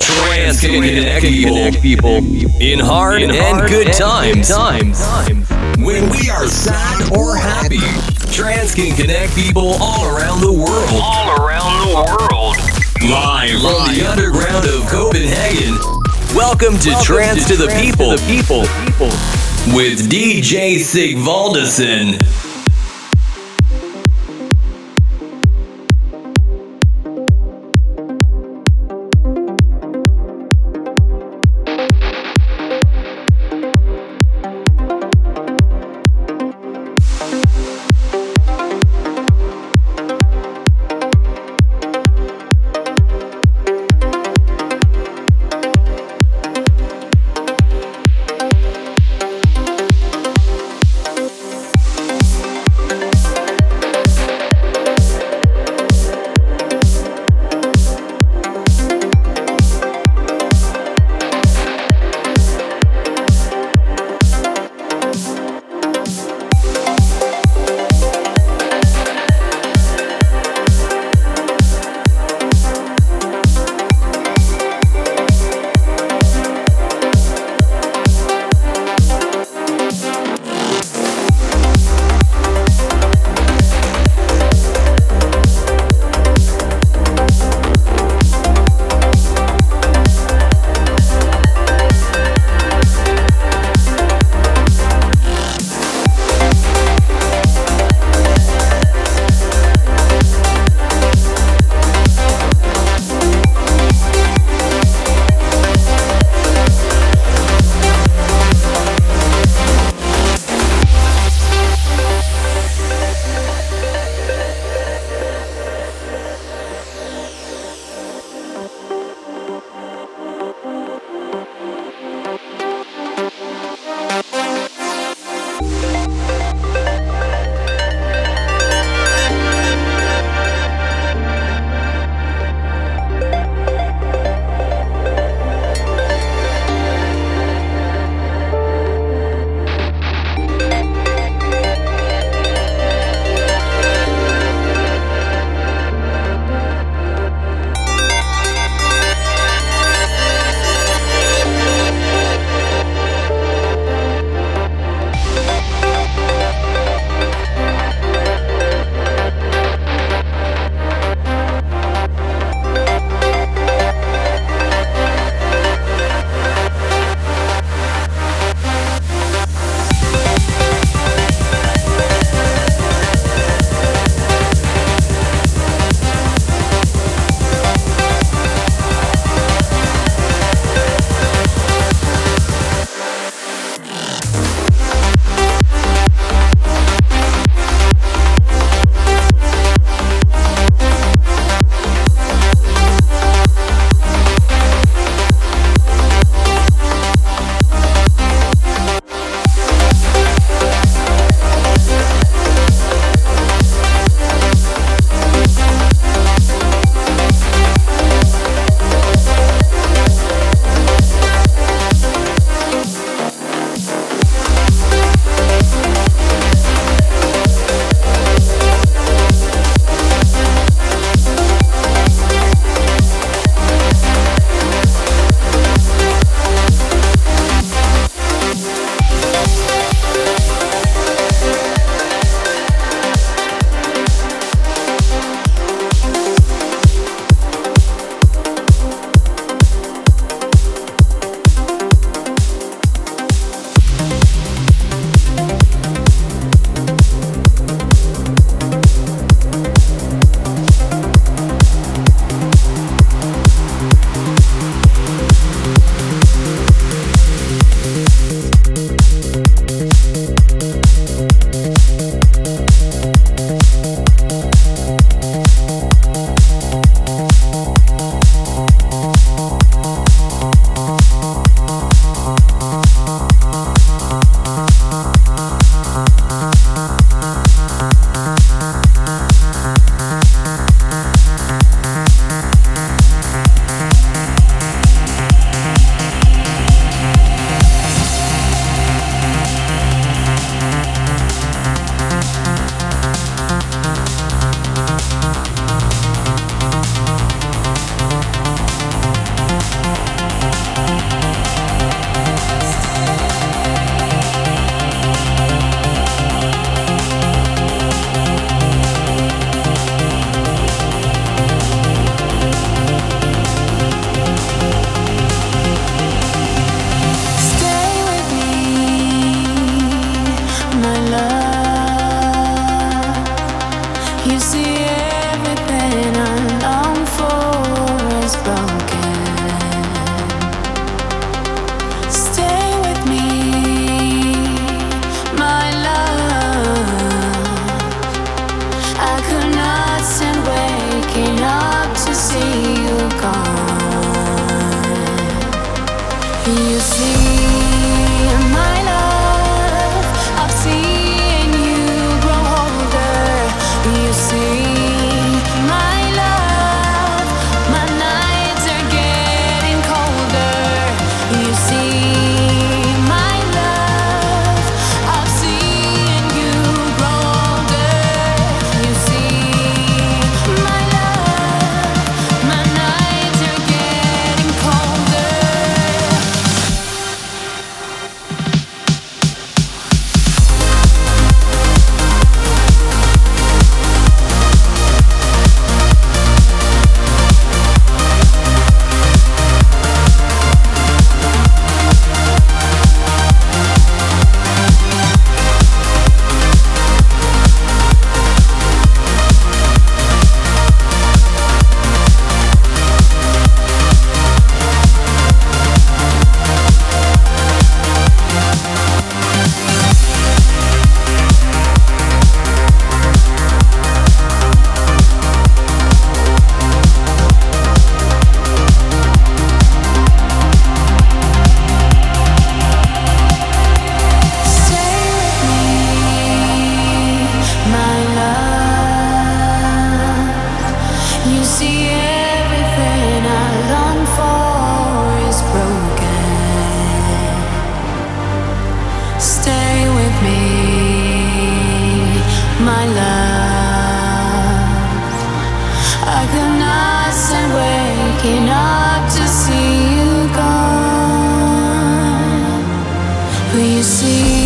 Trance can connect people in hard and good times. Times. When we are sad or happy, trance can connect people all around the world. all around the world. Live from the underground of Copenhagen. Welcome to Trance to the People The people. with DJ Sigvaldison. see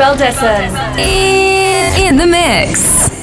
DJ In, in the mix.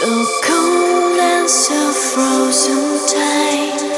So cold and so frozen tight.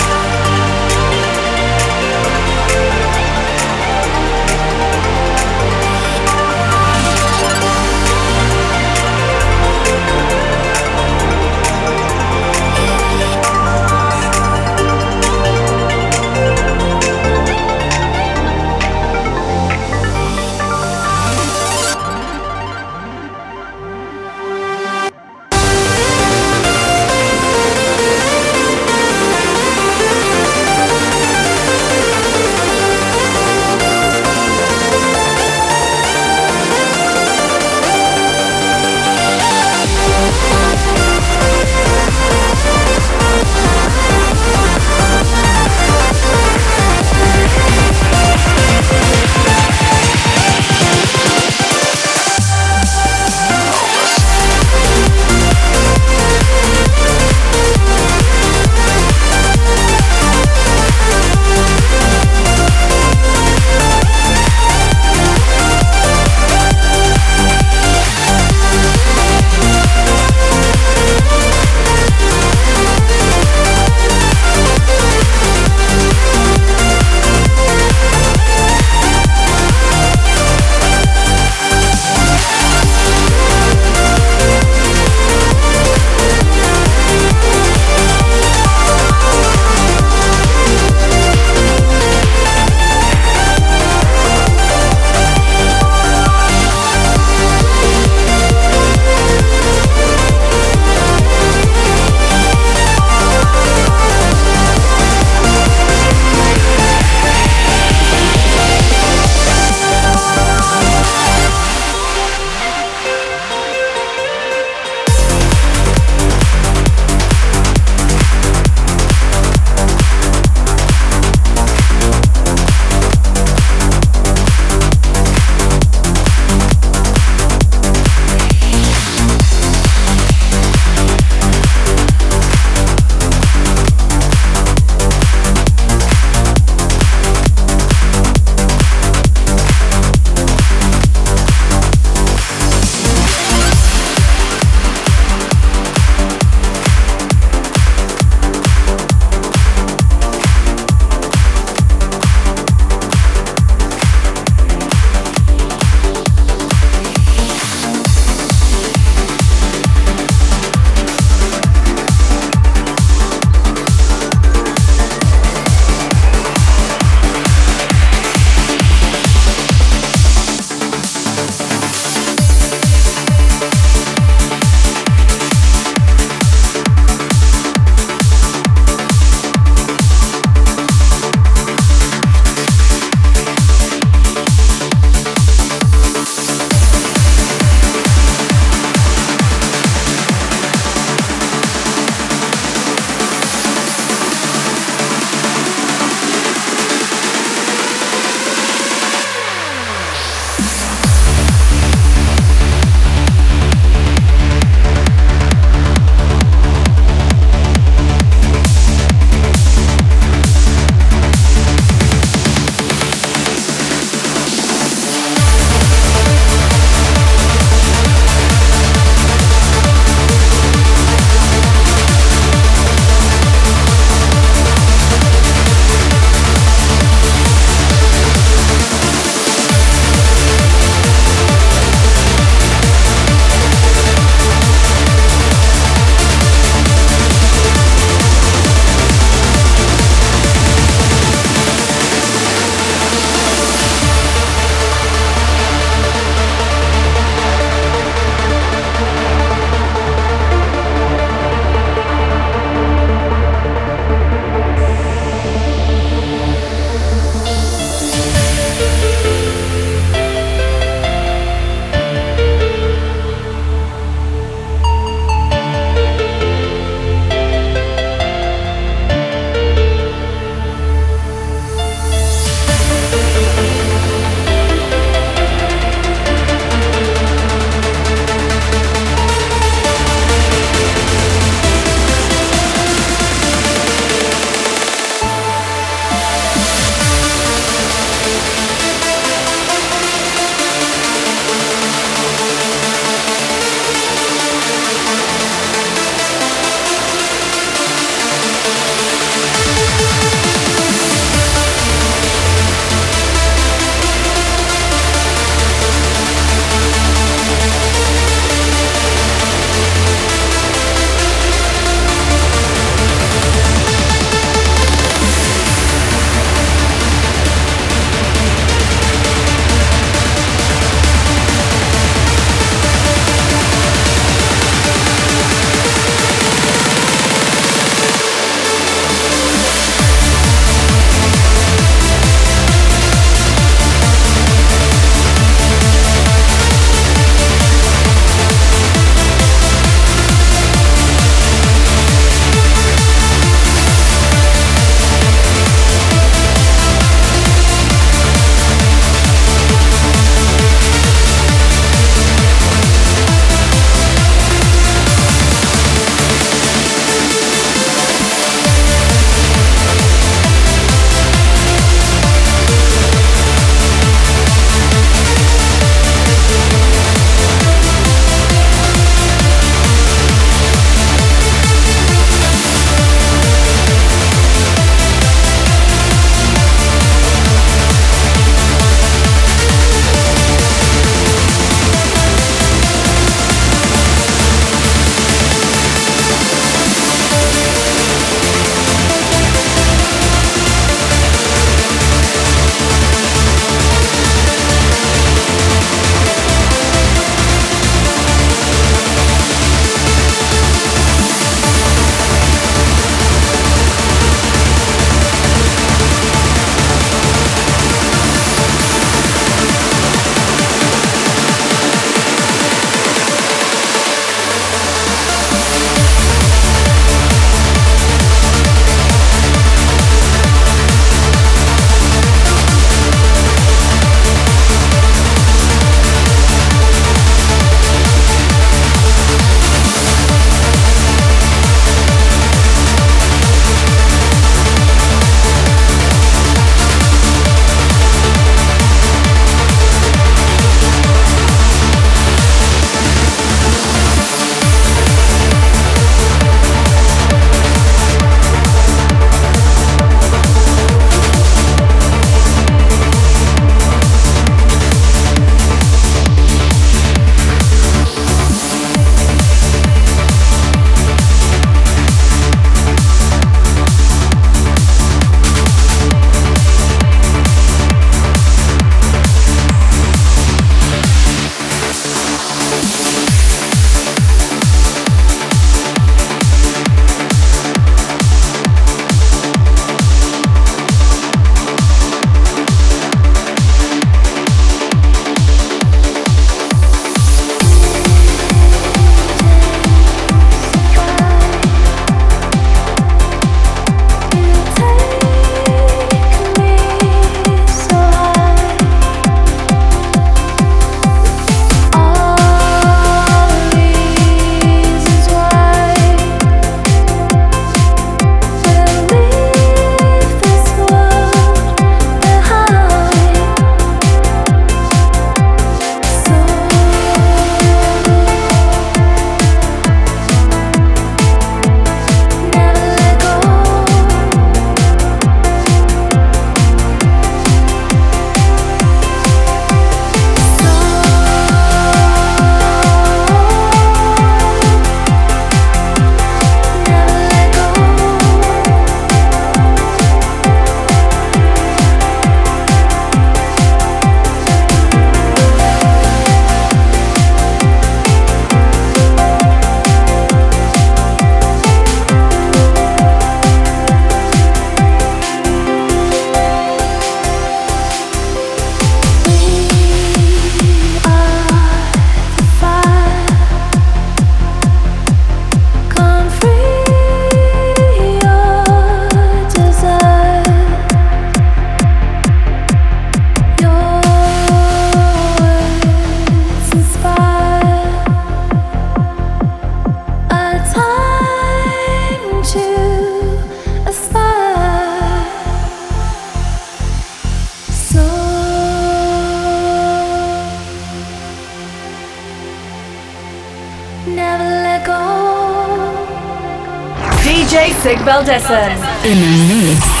In the mix.